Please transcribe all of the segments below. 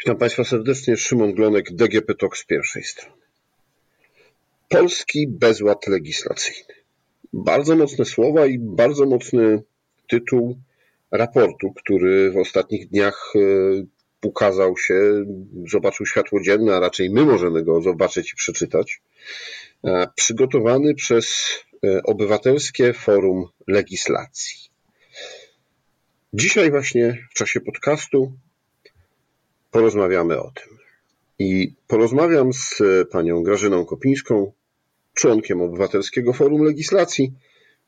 Witam Państwa serdecznie. Szymon Glonek, DGP TOK z pierwszej strony. Polski bezład legislacyjny. Bardzo mocne słowa i bardzo mocny tytuł raportu, który w ostatnich dniach e, ukazał się, zobaczył światło dzienne, a raczej my możemy go zobaczyć i przeczytać. E, przygotowany przez e, Obywatelskie Forum Legislacji. Dzisiaj właśnie w czasie podcastu porozmawiamy o tym. I porozmawiam z panią Grażyną Kopińską, członkiem Obywatelskiego Forum Legislacji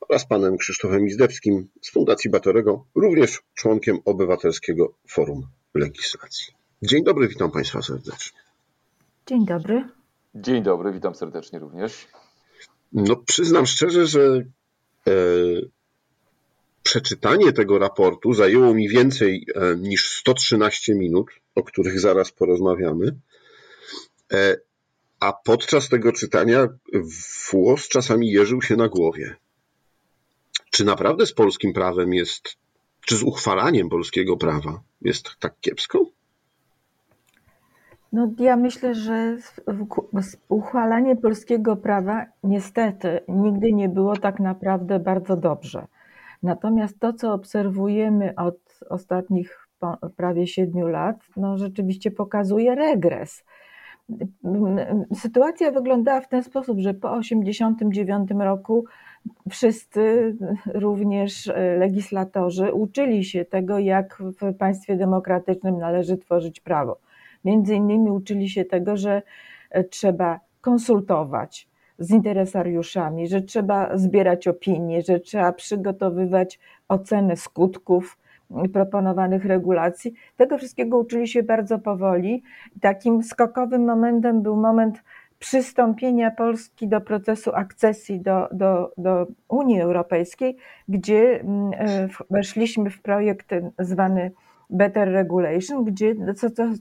oraz panem Krzysztofem Izdebskim z Fundacji Batorego, również członkiem Obywatelskiego Forum Legislacji. Dzień dobry, witam państwa serdecznie. Dzień dobry. Dzień dobry, witam serdecznie również. No, przyznam szczerze, że e, przeczytanie tego raportu zajęło mi więcej e, niż 113 minut, o których zaraz porozmawiamy. E, a podczas tego czytania włos czasami jeżył się na głowie. Czy naprawdę z polskim prawem jest, czy z uchwalaniem polskiego prawa jest tak kiepsko? No, ja myślę, że uchwalanie polskiego prawa niestety nigdy nie było tak naprawdę bardzo dobrze. Natomiast to, co obserwujemy od ostatnich prawie siedmiu lat, no rzeczywiście pokazuje regres. Sytuacja wyglądała w ten sposób, że po 1989 roku wszyscy, również legislatorzy, uczyli się tego, jak w państwie demokratycznym należy tworzyć prawo. Między innymi uczyli się tego, że trzeba konsultować, z interesariuszami, że trzeba zbierać opinie, że trzeba przygotowywać ocenę skutków proponowanych regulacji. Tego wszystkiego uczyli się bardzo powoli. Takim skokowym momentem był moment przystąpienia Polski do procesu akcesji do, do, do Unii Europejskiej, gdzie mm, e, weszliśmy w projekt zwany Better Regulation, gdzie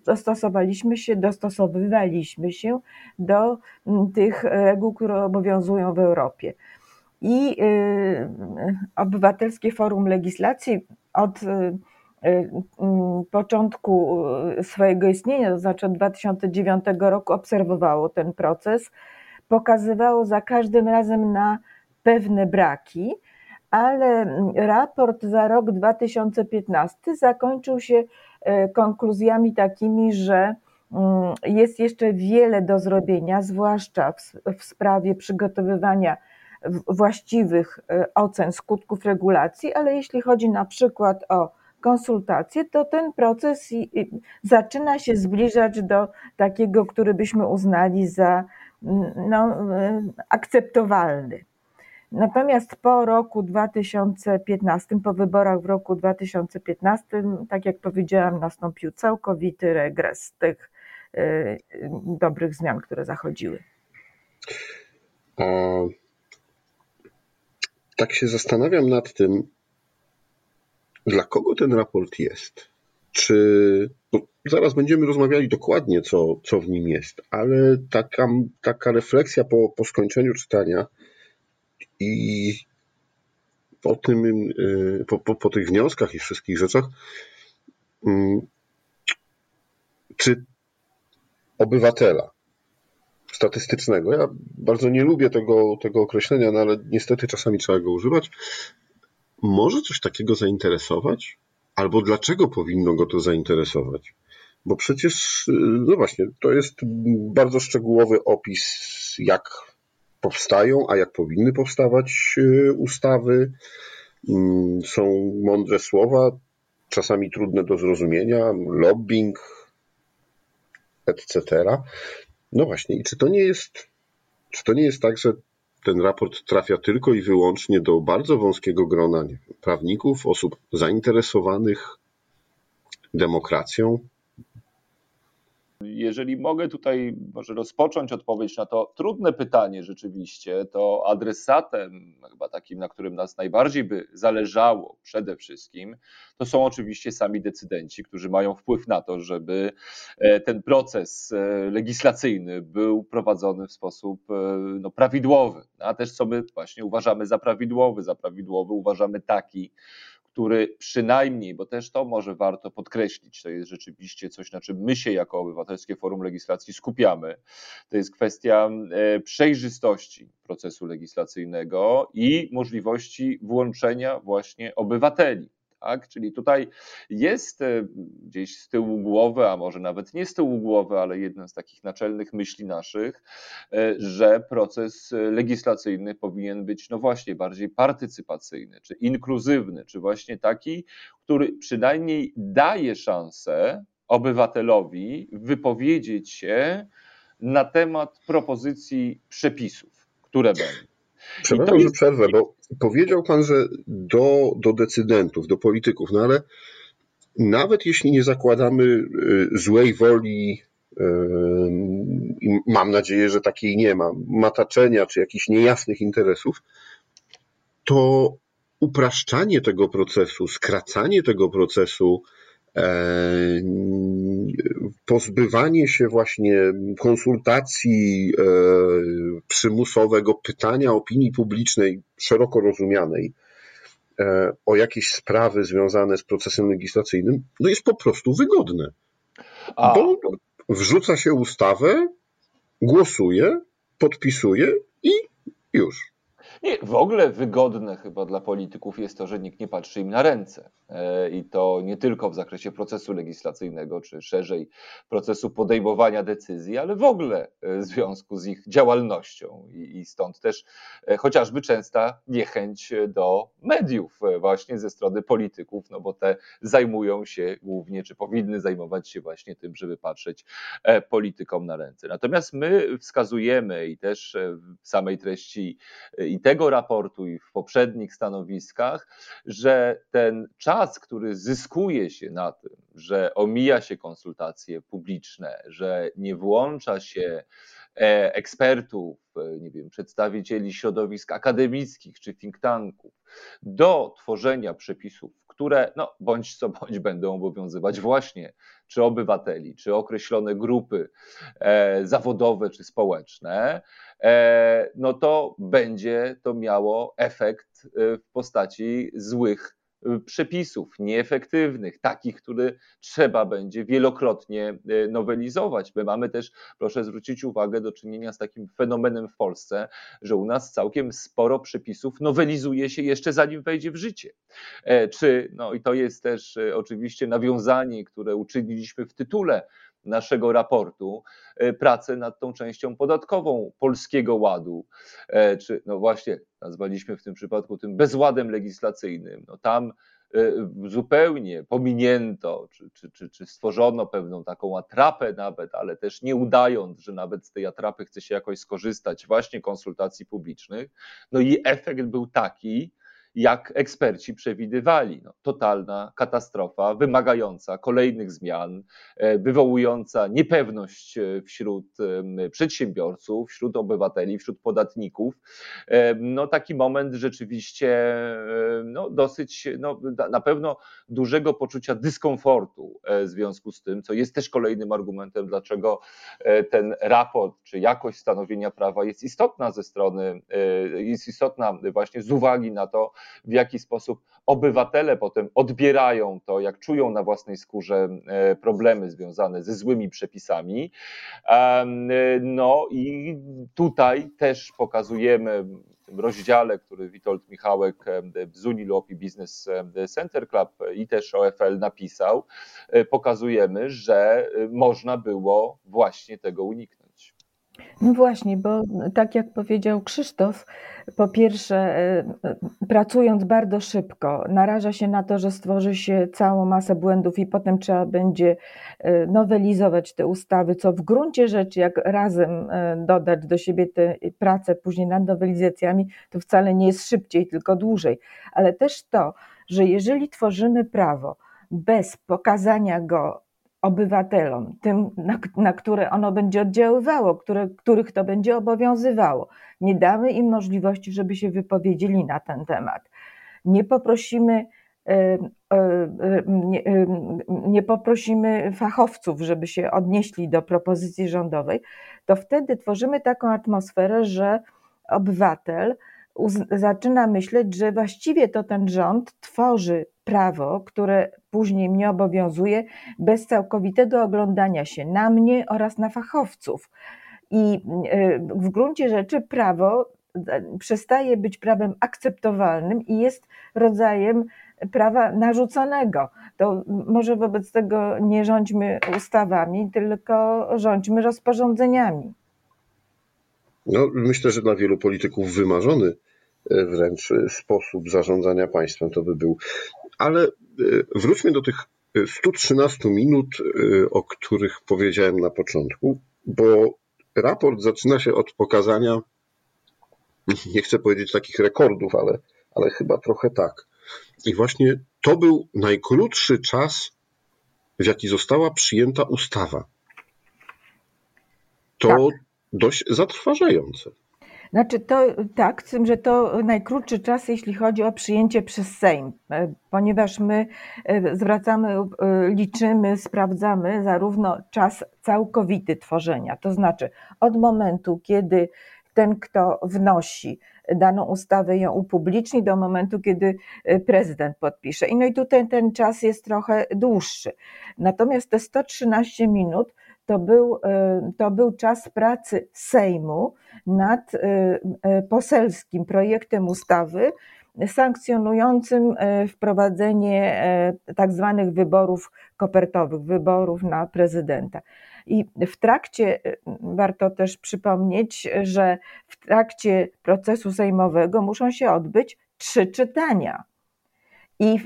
dostosowaliśmy się, dostosowywaliśmy się do mm, tych reguł, które obowiązują w Europie. I y, Obywatelskie Forum Legislacji od y, y, mm, początku swojego istnienia, to znaczy od 2009 roku, obserwowało ten proces, pokazywało za każdym razem na pewne braki, ale raport za rok 2015 zakończył się e, konkluzjami takimi, że mm, jest jeszcze wiele do zrobienia, zwłaszcza w, w sprawie przygotowywania właściwych e, ocen skutków regulacji, ale jeśli chodzi na przykład o konsultacje, to ten proces zaczyna się zbliżać do takiego, który byśmy uznali za mm, no, e, akceptowalny. Natomiast po roku 2015, po wyborach w roku 2015, tak jak powiedziałam, nastąpił całkowity regres tych y, dobrych zmian, które zachodziły. A, tak się zastanawiam nad tym, dla kogo ten raport jest. Czy zaraz będziemy rozmawiali dokładnie, co, co w nim jest, ale taka, taka refleksja po, po skończeniu czytania i po tym, y, po, po, po tych wnioskach i wszystkich rzeczach, mm, czy obywatela statystycznego, ja bardzo nie lubię tego, tego określenia, no ale niestety czasami trzeba go używać, może coś takiego zainteresować? Albo dlaczego powinno go to zainteresować? Bo przecież, y, no właśnie, to jest bardzo szczegółowy opis, jak powstają, a jak powinny powstawać y, ustawy. Mm, są mądre słowa, czasami trudne do zrozumienia, lobbying, etc. No właśnie, i czy to nie jest, czy to nie jest tak, że ten raport trafia tylko i wyłącznie do bardzo wąskiego grona prawników, osób zainteresowanych demokracją, jeżeli mogę tutaj może rozpocząć odpowiedź na to trudne pytanie rzeczywiście, to adresatem, chyba takim, na którym nas najbardziej by zależało przede wszystkim, to są oczywiście sami decydenci, którzy mają wpływ na to, żeby e, ten proces e, legislacyjny był prowadzony w sposób e, no, prawidłowy, a też co my właśnie uważamy za prawidłowy. Za prawidłowy uważamy taki, który przynajmniej, bo też to może warto podkreślić, to jest rzeczywiście coś, na czym my się jako Obywatelskie Forum Legislacji skupiamy, to jest kwestia e, przejrzystości procesu legislacyjnego i możliwości włączenia właśnie obywateli tak? Czyli tutaj jest e, gdzieś z tyłu głowy, a może nawet nie z tyłu głowy, ale jedna z takich naczelnych myśli naszych, e, że proces legislacyjny powinien być, no właśnie, bardziej partycypacyjny, czy inkluzywny, czy właśnie taki, który przynajmniej daje szansę obywatelowi wypowiedzieć się na temat propozycji przepisów, które będą. Przepraszam, jest... że przerwę, bo powiedział Pan, że do, do decydentów, do polityków, no ale nawet jeśli nie zakładamy y, złej woli, y, i mam nadzieję, że takiej nie ma, mataczenia czy jakichś niejasnych interesów, to upraszczanie tego procesu, skracanie tego procesu, E, pozbywanie się właśnie konsultacji e, przymusowego, pytania opinii publicznej szeroko rozumianej e, o jakieś sprawy związane z procesem legislacyjnym, no jest po prostu wygodne. A. Bo wrzuca się ustawę, głosuje, podpisuje i już. Nie, w ogóle wygodne chyba dla polityków jest to, że nikt nie patrzy im na ręce. E, I to nie tylko w zakresie procesu legislacyjnego, czy szerzej procesu podejmowania decyzji, ale w ogóle e, w związku z ich działalnością. I stąd też e, chociażby częsta niechęć do mediów, właśnie ze strony polityków, no bo te zajmują się głównie, czy powinny zajmować się właśnie tym, żeby patrzeć politykom na ręce. Natomiast my wskazujemy i też w samej treści i te tego raportu i w poprzednich stanowiskach, że ten czas, który zyskuje się na tym, że omija się konsultacje publiczne, że nie włącza się e, ekspertów, e, nie wiem, przedstawicieli środowisk akademickich czy think tanków do tworzenia przepisów, które no, bądź co bądź będą obowiązywać właśnie czy obywateli, czy określone grupy e, zawodowe czy społeczne, e, no to będzie to miało efekt e, w postaci złych przepisów nieefektywnych, takich, które trzeba będzie wielokrotnie e, nowelizować. My mamy też, proszę zwrócić uwagę, do czynienia z takim fenomenem w Polsce, że u nas całkiem sporo przepisów nowelizuje się jeszcze zanim wejdzie w życie. E, czy, no i to jest też e, oczywiście nawiązanie, które uczyniliśmy w tytule naszego raportu e, pracę nad tą częścią podatkową Polskiego Ładu, e, czy no właśnie nazwaliśmy w tym przypadku tym bezładem legislacyjnym. No tam e, zupełnie pominięto, czy, czy, czy, czy stworzono pewną taką atrapę nawet, ale też nie udając, że nawet z tej atrapy chce się jakoś skorzystać, właśnie konsultacji publicznych. No i efekt był taki, jak eksperci przewidywali. No, totalna katastrofa, wymagająca kolejnych zmian, e, wywołująca niepewność e, wśród przedsiębiorców, wśród obywateli, wśród podatników. E, no, taki moment rzeczywiście no, dosyć, no, na pewno dużego poczucia dyskomfortu w związku z tym, co jest też kolejnym argumentem, dlaczego ten raport czy jakość stanowienia prawa jest istotna ze strony, jest istotna właśnie z uwagi na to, w jaki sposób obywatele potem odbierają to, jak czują na własnej skórze e, problemy związane ze złymi przepisami. No i tutaj też pokazujemy tym rozdziale, który Witold Michałek z Unilopi Business Center Club i też OFL napisał, e, pokazujemy, że e, można było właśnie tego uniknąć. No właśnie, bo tak jak powiedział Krzysztof, po pierwsze, e, pracując bardzo szybko, naraża się na to, że stworzy się całą masę błędów i potem trzeba będzie e, nowelizować te ustawy, co w gruncie rzeczy, jak razem e, dodać do siebie tę pracę później nad nowelizacjami, to wcale nie jest szybciej, tylko dłużej. Ale też to, że jeżeli tworzymy prawo bez pokazania go obywatelom, tym, na, na, które ono będzie oddziaływało, które, których to będzie obowiązywało. Nie damy im możliwości, żeby się wypowiedzieli na ten temat. Nie poprosimy, e, e, e, nie, nie poprosimy fachowców, żeby się odnieśli do propozycji rządowej, to wtedy tworzymy taką atmosferę, że obywatel zaczyna myśleć, że właściwie to ten rząd tworzy prawo, które później mnie obowiązuje, bez całkowitego oglądania się na mnie oraz na fachowców. I e, w gruncie rzeczy prawo e, przestaje być prawem akceptowalnym i jest rodzajem prawa narzuconego. To może wobec tego nie rządźmy ustawami, tylko rządźmy rozporządzeniami. No, myślę, że dla wielu polityków wymarzony e, wręcz sposób zarządzania państwem to by był. Ale wróćmy do tych 113 minut, o których powiedziałem na początku, bo raport zaczyna się od pokazania, nie chcę powiedzieć takich rekordów, ale, ale chyba trochę tak. I właśnie to był najkrótszy czas, w jaki została przyjęta ustawa. To tak. Dość zatrważające. Znaczy to tak, z tym, że to najkrótszy czas, jeśli chodzi o przyjęcie przez Sejm, e, ponieważ my e, zwracamy, e, liczymy, sprawdzamy zarówno czas całkowity tworzenia, to znaczy od momentu, kiedy ten, kto wnosi daną ustawę, ją upubliczni, do momentu, kiedy prezydent podpisze. I no i tutaj ten czas jest trochę dłuższy. Natomiast te 113 minut to był, to był czas pracy Sejmu, nad y, y, poselskim projektem ustawy sankcjonującym wprowadzenie tak zwanych wyborów kopertowych, wyborów na prezydenta. I w trakcie, warto też przypomnieć, że w trakcie procesu sejmowego muszą się odbyć trzy czytania. I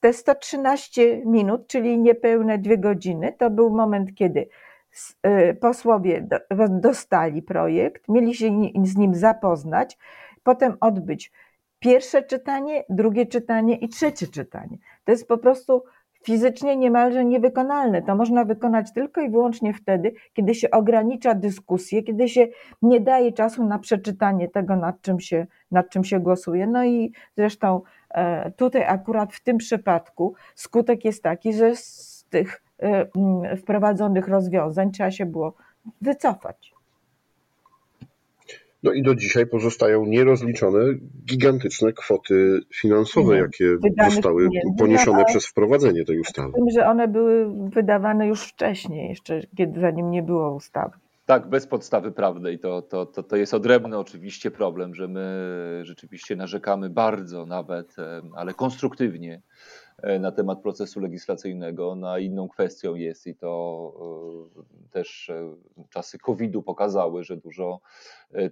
te 113 minut, czyli niepewne dwie godziny, to był moment, kiedy posłowie dostali projekt, mieli się z nim zapoznać, potem odbyć pierwsze czytanie, drugie czytanie i trzecie czytanie. To jest po prostu fizycznie niemalże niewykonalne. To można wykonać tylko i wyłącznie wtedy, kiedy się ogranicza dyskusję, kiedy się nie daje czasu na przeczytanie tego, nad czym się, nad czym się głosuje. No i zresztą e, tutaj akurat w tym przypadku skutek jest taki, że z tych Y, wprowadzonych rozwiązań trzeba się było wycofać. No i do dzisiaj pozostają nierozliczone gigantyczne kwoty finansowe, nie, jakie zostały poniesione przez wprowadzenie tej ustawy. Tym, że one były wydawane już wcześniej, jeszcze kiedy zanim nie było ustawy. Tak, bez podstawy prawnej. To, to, to, to jest odrębny oczywiście problem, że my rzeczywiście narzekamy bardzo nawet, ale konstruktywnie na temat procesu legislacyjnego. Na inną kwestią jest i to e, też e, czasy COVID-u pokazały, że dużo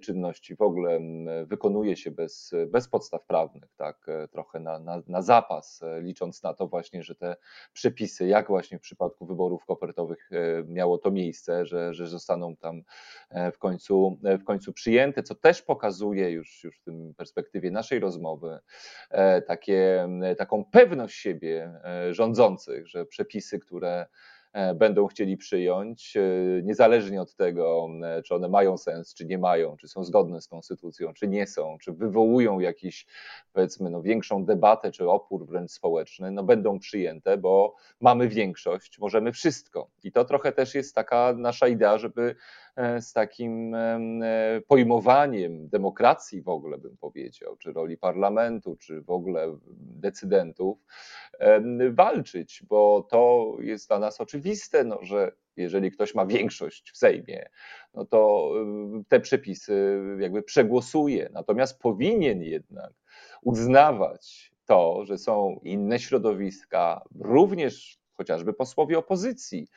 czynności w ogóle wykonuje się bez, bez podstaw prawnych, tak, trochę na, na, na zapas, licząc na to właśnie, że te przepisy, jak właśnie w przypadku wyborów kopertowych miało to miejsce, że, że zostaną tam w końcu, w końcu przyjęte, co też pokazuje już, już w tym perspektywie naszej rozmowy takie, taką pewność siebie, e, rządzących, że przepisy, które e, będą chcieli przyjąć, e, niezależnie od tego, czy one mają sens, czy nie mają, czy są zgodne z konstytucją, czy nie są, czy wywołują jakiś, powiedzmy, no, większą debatę, czy opór wręcz społeczny, no, będą przyjęte, bo mamy większość, możemy wszystko. I to trochę też jest taka nasza idea, żeby E, z takim e, pojmowaniem demokracji w ogóle, bym powiedział, czy roli parlamentu, czy w ogóle decydentów, walczyć, bo to jest dla nas oczywiste, no, że jeżeli ktoś ma większość w Sejmie, no to e, te przepisy jakby przegłosuje. Natomiast powinien jednak uznawać to, że są inne środowiska, również chociażby posłowie opozycji,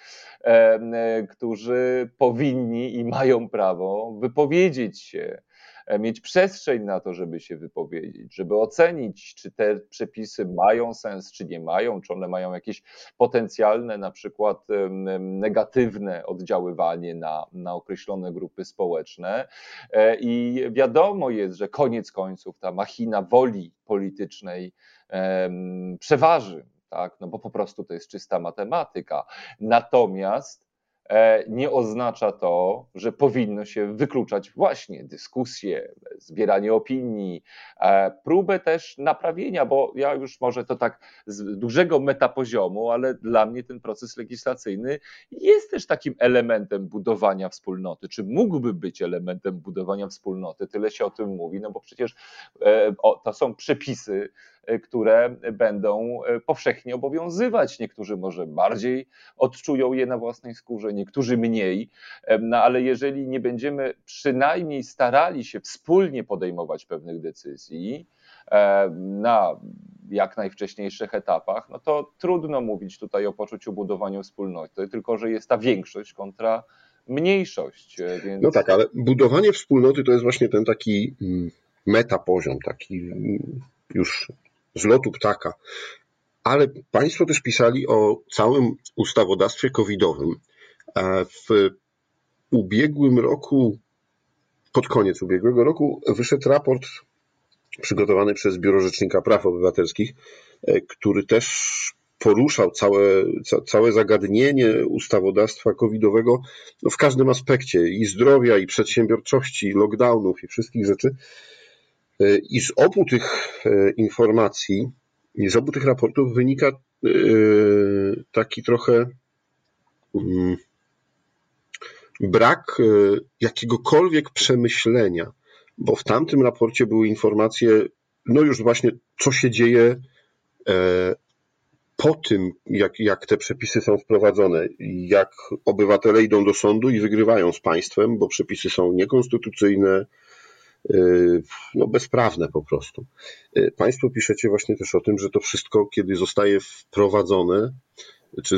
e, którzy powinni i mają prawo wypowiedzieć się, e, mieć przestrzeń na to, żeby się wypowiedzieć, żeby ocenić, czy te przepisy mają sens, czy nie mają, czy one mają jakieś potencjalne, na przykład negatywne oddziaływanie na, na określone grupy społeczne. E, I wiadomo jest, że koniec końców ta machina woli politycznej przeważy tak? no bo po prostu to jest czysta matematyka. Natomiast E, nie oznacza to, że powinno się wykluczać właśnie dyskusje, zbieranie opinii, e, próbę też naprawienia, bo ja już może to tak z dużego metapoziomu, ale dla mnie ten proces legislacyjny jest też takim elementem budowania wspólnoty, czy mógłby być elementem budowania wspólnoty, tyle się o tym mówi, no bo przecież e, to są przepisy, które będą e, powszechnie obowiązywać. Niektórzy może bardziej odczują je na własnej skórze, niektórzy mniej, e, no ale jeżeli nie będziemy przynajmniej starali się wspólnie podejmować pewnych decyzji, na jak najwcześniejszych etapach, no to trudno mówić tutaj o poczuciu budowania wspólnoty, tylko że jest ta większość kontra mniejszość. Więc... No tak, ale budowanie wspólnoty to jest właśnie ten taki mm, metapoziom, taki mm, już z lotu ptaka. Ale Państwo też pisali o całym ustawodawstwie covidowym. W ubiegłym roku, pod koniec ubiegłego roku, wyszedł raport przygotowany przez Biuro Rzecznika Praw Obywatelskich, e, który też poruszał całe, całe zagadnienie ustawodawstwa covidowego w każdym aspekcie i zdrowia, i przedsiębiorczości, i lockdownów, i wszystkich rzeczy. E, I z obu tych e, informacji, z obu tych raportów wynika e, taki trochę mm, brak jakiegokolwiek przemyślenia, bo w tamtym raporcie były informacje, no już właśnie, co się dzieje po tym, jak, jak te przepisy są wprowadzone, jak obywatele idą do sądu i wygrywają z państwem, bo przepisy są niekonstytucyjne, no, bezprawne po prostu. Y, państwo piszecie właśnie też o tym, że to wszystko, kiedy zostaje wprowadzone, czy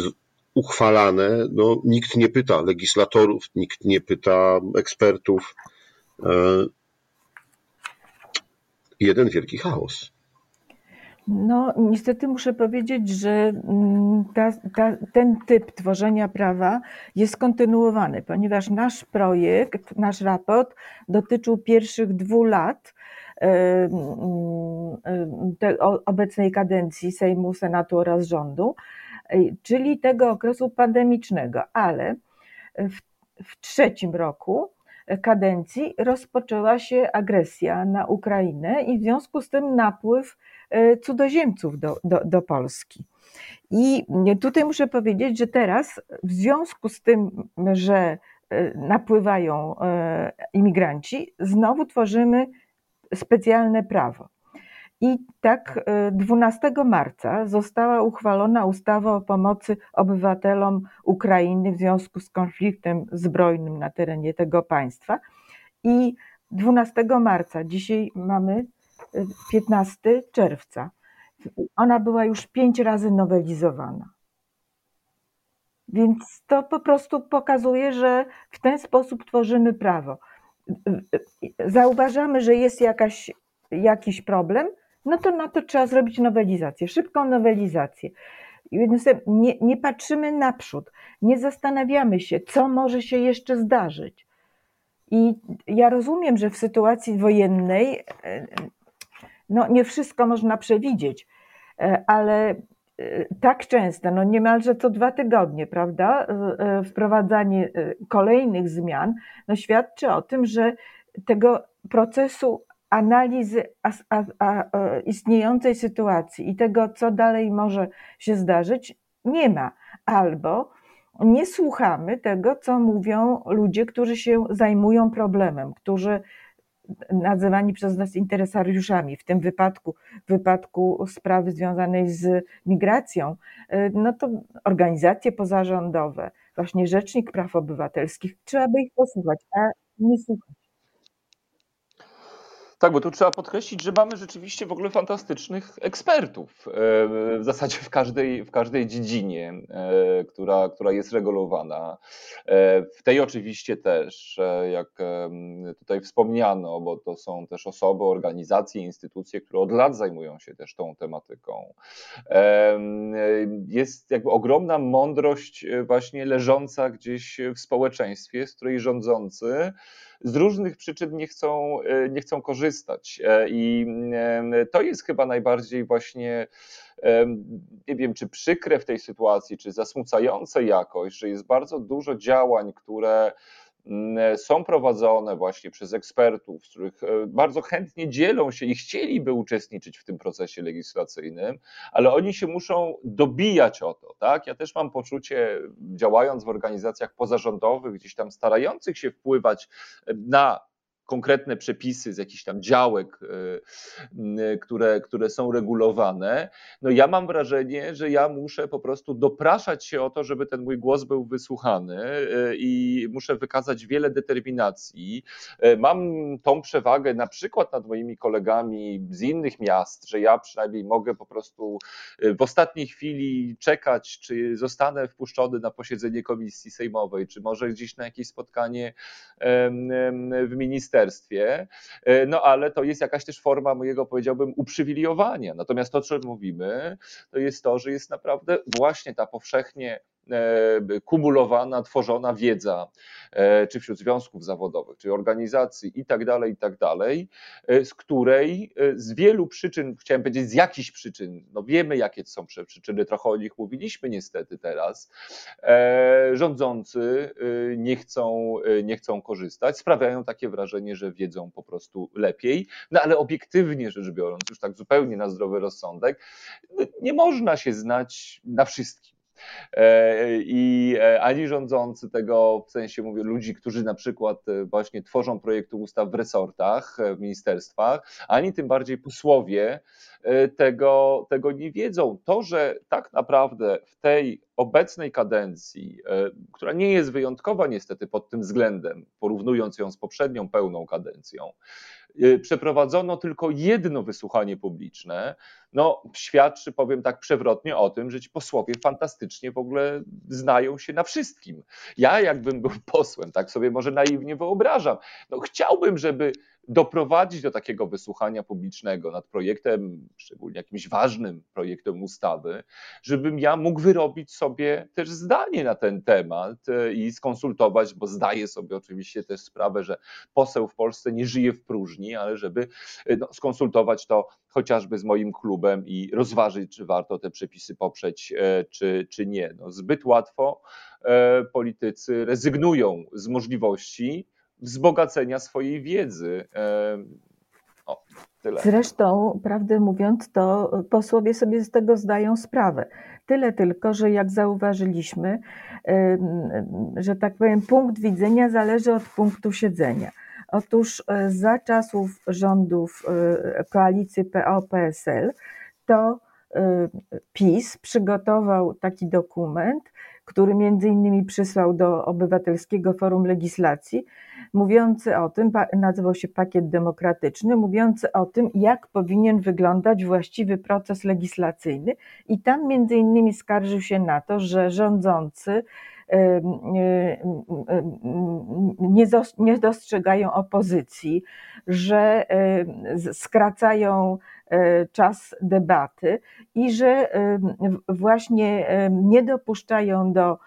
uchwalane, no, nikt nie pyta legislatorów, nikt nie pyta ekspertów. Y, jeden wielki chaos. No, niestety muszę powiedzieć, że mm, ta, ta, ten typ tworzenia prawa jest kontynuowany, ponieważ nasz projekt, nasz raport dotyczył pierwszych dwóch lat obecnej kadencji Sejmu, Senatu oraz rządu, czyli tego okresu pandemicznego, ale w, w trzecim roku kadencji rozpoczęła się agresja na Ukrainę i w związku z tym napływ E, cudzoziemców do, do, do Polski. I tutaj muszę powiedzieć, że teraz w związku z tym, że e, napływają e, imigranci, znowu tworzymy specjalne prawo. I tak 12 marca została uchwalona ustawa o pomocy obywatelom Ukrainy w związku z konfliktem zbrojnym na terenie tego państwa. I 12 marca, dzisiaj mamy 15 czerwca. Ona była już pięć razy nowelizowana. Więc to po prostu pokazuje, że w ten sposób tworzymy prawo. Zauważamy, że jest jakaś, jakiś problem, no to na to trzeba zrobić nowelizację, szybką nowelizację. Nie, nie patrzymy naprzód, nie zastanawiamy się, co może się jeszcze zdarzyć. I ja rozumiem, że w sytuacji wojennej no nie wszystko można przewidzieć, e, ale e, tak często, no niemalże co dwa tygodnie, prawda, e, wprowadzanie kolejnych zmian, no świadczy o tym, że tego procesu analizy a, istniejącej sytuacji i tego, co dalej może się zdarzyć, nie ma. Albo nie słuchamy tego, co mówią ludzie, którzy się zajmują problemem, którzy nazywani przez nas interesariuszami, w tym wypadku, w wypadku sprawy związanej z migracją, e, no to organizacje pozarządowe, właśnie Rzecznik Praw Obywatelskich, trzeba by ich posłuchać, a nie słuchać. Tak, bo tu trzeba podkreślić, że mamy rzeczywiście w ogóle fantastycznych ekspertów e, w zasadzie w każdej, w każdej dziedzinie, e, która, która jest regulowana. E, w tej oczywiście też, jak tutaj wspomniano, bo to są też osoby, organizacje, instytucje, które od lat zajmują się też tą tematyką. Jest jakby ogromna mądrość właśnie leżąca gdzieś w społeczeństwie, z której rządzący z różnych przyczyn nie chcą, e, nie chcą korzystać. E, I e, to jest chyba najbardziej właśnie nie wiem, czy przykre w tej sytuacji, czy zasmucające jakoś, że jest bardzo dużo działań, które są prowadzone właśnie przez ekspertów, z których e, bardzo chętnie dzielą się i chcieliby uczestniczyć w tym procesie legislacyjnym, ale oni się muszą dobijać o to. Tak? Ja też mam poczucie, działając w organizacjach pozarządowych, gdzieś tam starających się wpływać na konkretne przepisy z jakichś tam działek, e, które, które są regulowane, no ja mam wrażenie, że ja muszę po prostu dopraszać się o to, żeby ten mój głos był wysłuchany e, i muszę wykazać wiele determinacji. E, mam tą przewagę na przykład nad moimi kolegami z innych miast, że ja przynajmniej mogę po prostu w ostatniej chwili czekać, czy zostanę wpuszczony na posiedzenie komisji sejmowej, czy może gdzieś na jakieś spotkanie w ministerstwie ministerstwie, e, no ale to jest jakaś też forma mojego, powiedziałbym, uprzywilejowania. Natomiast to, co mówimy, to jest to, że jest naprawdę właśnie ta powszechnie kumulowana, tworzona wiedza, e, czy wśród związków zawodowych, czy organizacji i tak dalej, i tak dalej, e, z której z wielu przyczyn, chciałem powiedzieć z jakichś przyczyn, no wiemy jakie są przyczyny, trochę o nich mówiliśmy niestety teraz, rządzący nie chcą, nie chcą korzystać, sprawiają takie wrażenie, że wiedzą po prostu lepiej, no ale obiektywnie rzecz biorąc, już tak zupełnie na zdrowy rozsądek, no, nie można się znać na wszystkim. E, I e, ani rządzący tego, w sensie mówię, ludzi, którzy na przykład e, właśnie tworzą projekty ustaw w resortach, w ministerstwach, ani tym bardziej posłowie tego, tego nie wiedzą. To, że tak naprawdę w tej obecnej kadencji, która nie jest wyjątkowa niestety pod tym względem, porównując ją z poprzednią pełną kadencją, przeprowadzono tylko jedno wysłuchanie publiczne, no, świadczy, powiem tak przewrotnie, o tym, że ci posłowie fantastycznie w ogóle znają się na wszystkim. Ja, jakbym był posłem, tak sobie może naiwnie wyobrażam, no, chciałbym, żeby doprowadzić do takiego wysłuchania publicznego nad projektem, szczególnie jakimś ważnym projektem ustawy, żebym ja mógł wyrobić sobie też zdanie na ten temat e, i skonsultować, bo zdaję sobie oczywiście też sprawę, że poseł w Polsce nie żyje w próżni, ale żeby e, no, skonsultować to chociażby z moim klubem i rozważyć, czy warto te przepisy poprzeć, e, czy, czy nie. No, zbyt łatwo politycy rezygnują z możliwości wzbogacenia swojej wiedzy. O, tyle. Zresztą, prawdę mówiąc, to posłowie sobie z tego zdają sprawę. Tyle tylko, że jak zauważyliśmy, że tak powiem, punkt widzenia zależy od punktu siedzenia. Otóż e, za czasów rządów e, koalicji PO-PSL to e, PiS przygotował taki dokument, który między innymi przysłał do Obywatelskiego Forum Legislacji, mówiący o tym, nazywał się Pakiet Demokratyczny, mówiący o tym, jak powinien wyglądać właściwy proces legislacyjny. I tam między innymi skarżył się na to, że rządzący nie dostrzegają opozycji, że skracają e, czas debaty i że właśnie nie dopuszczają do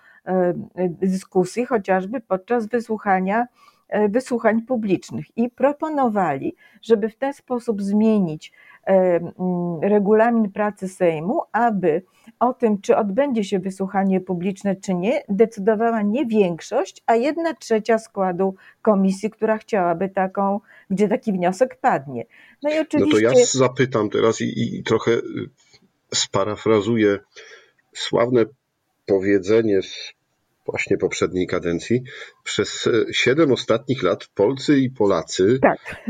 dyskusji, chociażby podczas wysłuchania E, wysłuchań publicznych i proponowali, żeby w ten sposób zmienić regulamin pracy Sejmu, aby o tym, czy odbędzie się wysłuchanie publiczne, czy nie, decydowała nie większość, a jedna trzecia składu komisji, która chciałaby taką, gdzie taki wniosek padnie. No i oczywiście. No to ja zapytam teraz i, i trochę y, sparafrazuję sławne powiedzenie z właśnie poprzedniej kadencji. Przez e, siedem ostatnich lat Polcy i Polacy tak.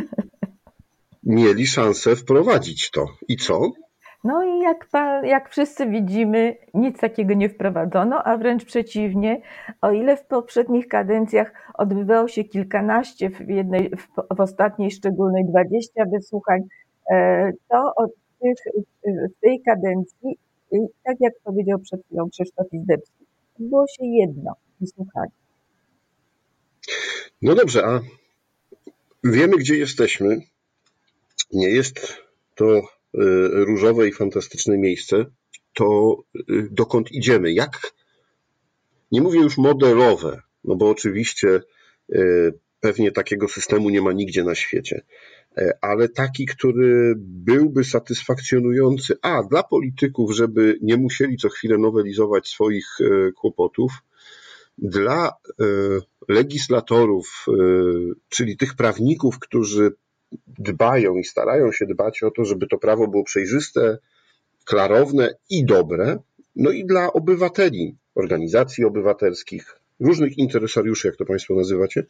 Mieli szansę wprowadzić to. I co? No i jak, jak wszyscy widzimy, nic takiego nie wprowadzono, a wręcz przeciwnie, o ile w poprzednich kadencjach odbywało się kilkanaście, w, jednej, w, ostatniej szczególnej dwadzieścia wysłuchań, e, to od tych, w tej kadencji, tak jak powiedział przed chwilą Krzysztof Izdebski, odbyło się jedno wysłuchanie. No dobrze, a wiemy, gdzie jesteśmy. Nie jest to y, różowe i fantastyczne miejsce. To y, dokąd idziemy? Jak? Nie mówię już modelowe, no bo oczywiście y, pewnie takiego systemu nie ma nigdzie na świecie. ale taki, który byłby satysfakcjonujący, a dla polityków, żeby nie musieli co chwilę nowelizować swoich kłopotów, dla legislatorów, czyli tych prawników, którzy dbają i starają się dbać o to, żeby to prawo było przejrzyste, klarowne i dobre, no i dla obywateli, organizacji obywatelskich, różnych interesariuszy, jak to Państwo nazywacie.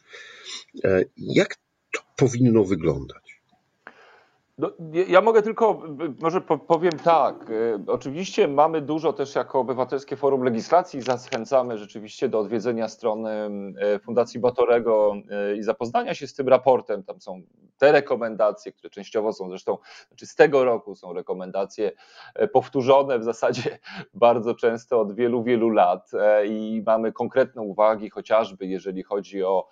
E, jak to powinno wyglądać? No, ja mogę tylko, może powiem tak. E, oczywiście mamy dużo też jako Obywatelskie Forum Legislacji, zachęcamy rzeczywiście do odwiedzenia strony e, Fundacji Batorego e, i zapoznania się z tym raportem. Tam są te rekomendacje, które częściowo są zresztą, znaczy z tego roku są rekomendacje powtórzone w zasadzie bardzo często od wielu, wielu lat i mamy konkretne uwagi, chociażby jeżeli chodzi o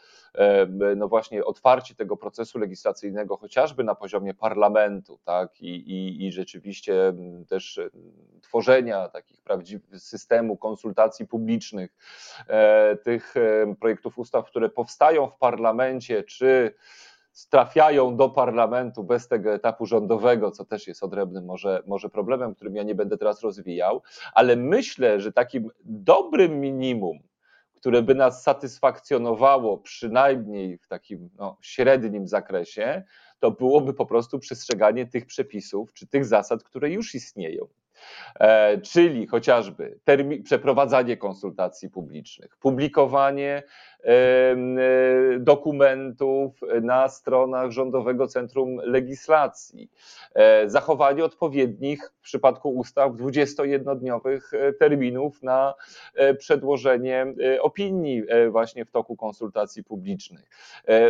no właśnie otwarcie tego procesu legislacyjnego, chociażby na poziomie parlamentu, tak, i, i, i rzeczywiście też tworzenia takich prawdziwych systemu konsultacji publicznych, e, tych projektów ustaw, które powstają w parlamencie, czy trafiają do parlamentu bez tego etapu rządowego, co też jest odrębnym może, może problemem, którym ja nie będę teraz rozwijał, ale myślę, że takim dobrym minimum, które by nas satysfakcjonowało, przynajmniej w takim no, średnim zakresie, to byłoby po prostu przestrzeganie tych przepisów czy tych zasad, które już istnieją. E, czyli chociażby przeprowadzanie konsultacji publicznych, publikowanie dokumentów na stronach Rządowego Centrum Legislacji, e, zachowanie odpowiednich w przypadku ustaw 21-dniowych terminów na przedłożenie opinii właśnie w toku konsultacji publicznych.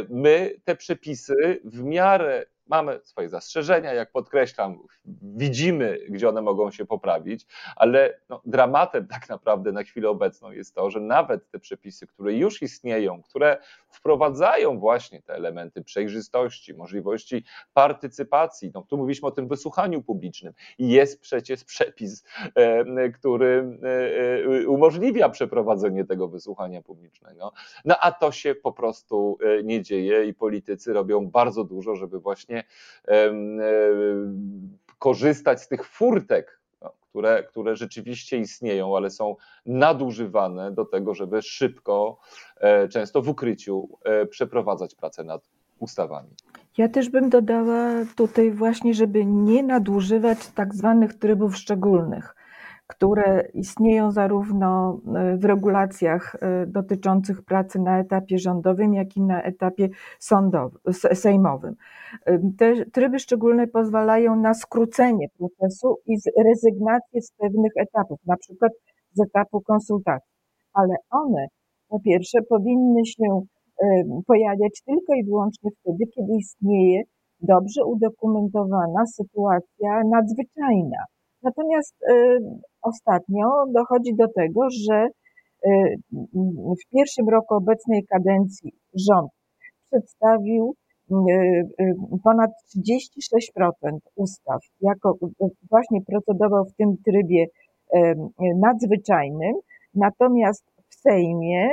My te przepisy w miarę Mamy swoje zastrzeżenia, jak podkreślam, widzimy, gdzie one mogą się poprawić, ale no, dramatem tak naprawdę na chwilę obecną jest to, że nawet te przepisy, które już istnieją, które wprowadzają właśnie te elementy przejrzystości, możliwości partycypacji, no, tu mówiliśmy o tym wysłuchaniu publicznym jest przecież przepis, e, który e, e, umożliwia przeprowadzenie tego wysłuchania publicznego, no a to się po prostu nie dzieje i politycy robią bardzo dużo, żeby właśnie korzystać z tych furtek, które, które rzeczywiście istnieją, ale są nadużywane do tego, żeby szybko, e, często w ukryciu, e, przeprowadzać pracę nad ustawami. Ja też bym dodała tutaj właśnie, żeby nie nadużywać tak zwanych trybów szczególnych które istnieją zarówno e, w regulacjach e, dotyczących pracy na etapie rządowym, jak i na etapie sądowym, sejmowym. E, te tryby szczególne pozwalają na skrócenie procesu i rezygnację z pewnych etapów, na przykład z etapu konsultacji, ale one po pierwsze powinny się pojawiać tylko i wyłącznie wtedy, kiedy istnieje dobrze udokumentowana sytuacja nadzwyczajna. Natomiast ostatnio dochodzi do tego, że y, w pierwszym roku obecnej kadencji rząd przedstawił y, y, ponad 36% ustaw, jako właśnie procedował w tym trybie nadzwyczajnym, natomiast w Sejmie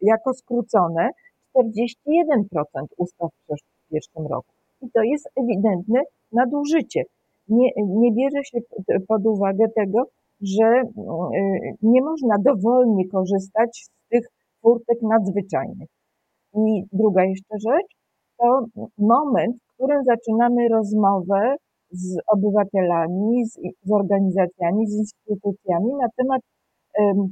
jako skrócone 41% ustaw w pierwszym roku. I to jest ewidentne nadużycie nie, nie bierze się pod uwagę tego, że e, nie można dowolnie korzystać z tych furtek nadzwyczajnych. I druga jeszcze rzecz, to moment, w którym zaczynamy rozmowę z obywatelami, z, z organizacjami, z instytucjami na temat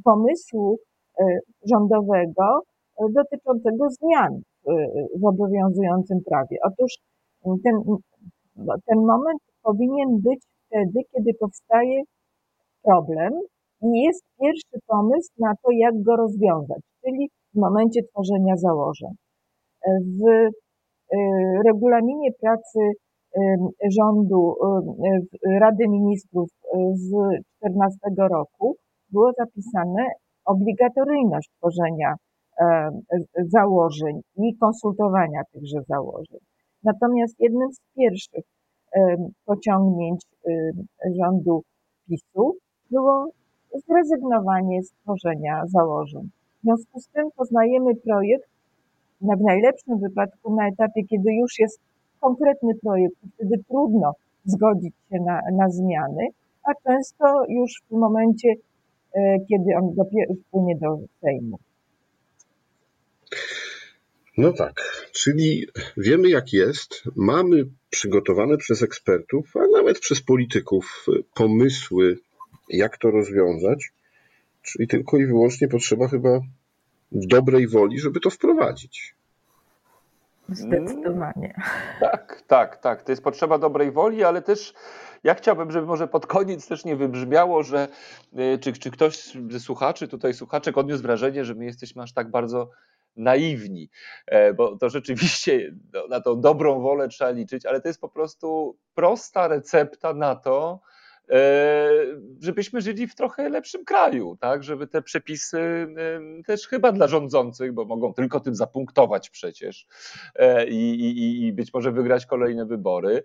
pomysłu e, rządowego e, dotyczącego zmian w, w obowiązującym prawie. Otóż ten, ten moment powinien być wtedy, kiedy powstaje problem i jest pierwszy pomysł na to, jak go rozwiązać, czyli w momencie tworzenia założeń. W y, regulaminie pracy rządu Rady Ministrów z 2014 roku było zapisane obligatoryjność tworzenia założeń i konsultowania tychże założeń. Natomiast jednym z pierwszych pociągnięć rządu PiSu było zrezygnowanie z tworzenia założeń. W związku z tym poznajemy projekt, w najlepszym wypadku na etapie, kiedy już jest konkretny projekt, wtedy trudno zgodzić się na, na zmiany, a często już w momencie, e, kiedy on dopiero wpłynie do Sejmu. No tak, czyli wiemy jak jest, mamy przygotowane przez ekspertów, a nawet przez polityków pomysły, jak to rozwiązać, czyli tylko i wyłącznie potrzeba chyba dobrej woli, żeby to wprowadzić. Zdecydowanie. Tak, tak, tak. To jest potrzeba dobrej woli, ale też ja chciałbym, żeby może pod koniec też nie wybrzmiało, że y, czy, czy ktoś ze słuchaczy, tutaj słuchaczek odniósł wrażenie, że my jesteśmy aż tak bardzo naiwni, e, bo to rzeczywiście no, na tą dobrą wolę trzeba liczyć, ale to jest po prostu prosta recepta na to, żebyśmy żyli w trochę lepszym kraju, tak? Żeby te przepisy też chyba dla rządzących, bo mogą tylko tym zapunktować przecież e, i, i, i być może wygrać kolejne wybory,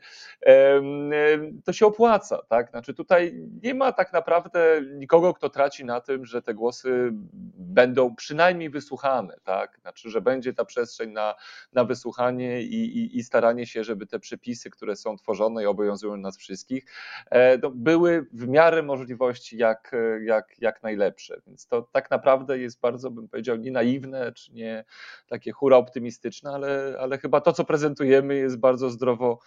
to się opłaca, tak? Znaczy tutaj nie ma tak naprawdę nikogo, kto traci na tym, że te głosy będą przynajmniej wysłuchane, tak? Znaczy, że będzie ta przestrzeń na, na wysłuchanie i, i, staranie się, żeby te przepisy, które są tworzone i obowiązują nas wszystkich, e, no, były w miarę możliwości jak, jak, jak najlepsze. Więc to tak naprawdę jest bardzo, bym powiedział, nie naiwne, czy nie takie hura optymistyczne, ale, ale chyba to, co prezentujemy, jest bardzo zdrowo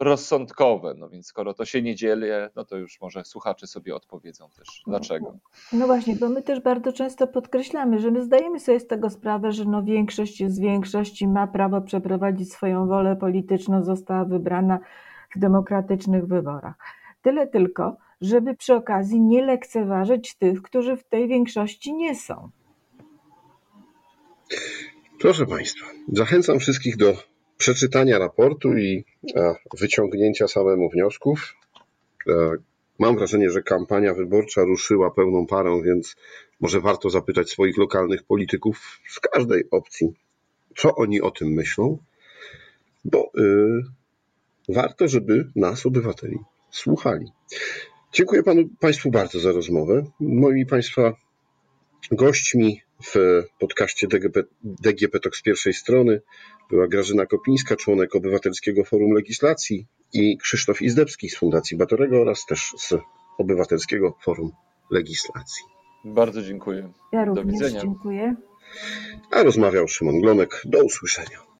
rozsądkowe. No więc skoro to się nie dzieli, no to już może słuchacze sobie odpowiedzą też dlaczego. No właśnie, bo my też bardzo często podkreślamy, że my zdajemy sobie z tego sprawę, że no większość jest większość i ma prawo przeprowadzić swoją wolę polityczną, została wybrana w demokratycznych wyborach. Tyle tylko, żeby przy okazji nie lekceważyć tych, którzy w tej większości nie są. Proszę Państwa, zachęcam wszystkich do przeczytania raportu i wyciągnięcia samemu wniosków. E, mam wrażenie, że kampania wyborcza ruszyła pełną parą, więc może warto zapytać swoich lokalnych polityków z każdej opcji, co oni o tym myślą, bo y, warto, żeby nas, obywateli, słuchali. Dziękuję panu, Państwu bardzo za rozmowę. Moimi Państwa gośćmi w podcaście DGP, DGP Talk z pierwszej strony była Grażyna Kopińska, członek Obywatelskiego Forum Legislacji i Krzysztof Izdebski z Fundacji Batorego oraz też z Obywatelskiego Forum Legislacji. Bardzo dziękuję. Ja również Do widzenia. dziękuję. A rozmawiał Szymon Glonek. Do usłyszenia.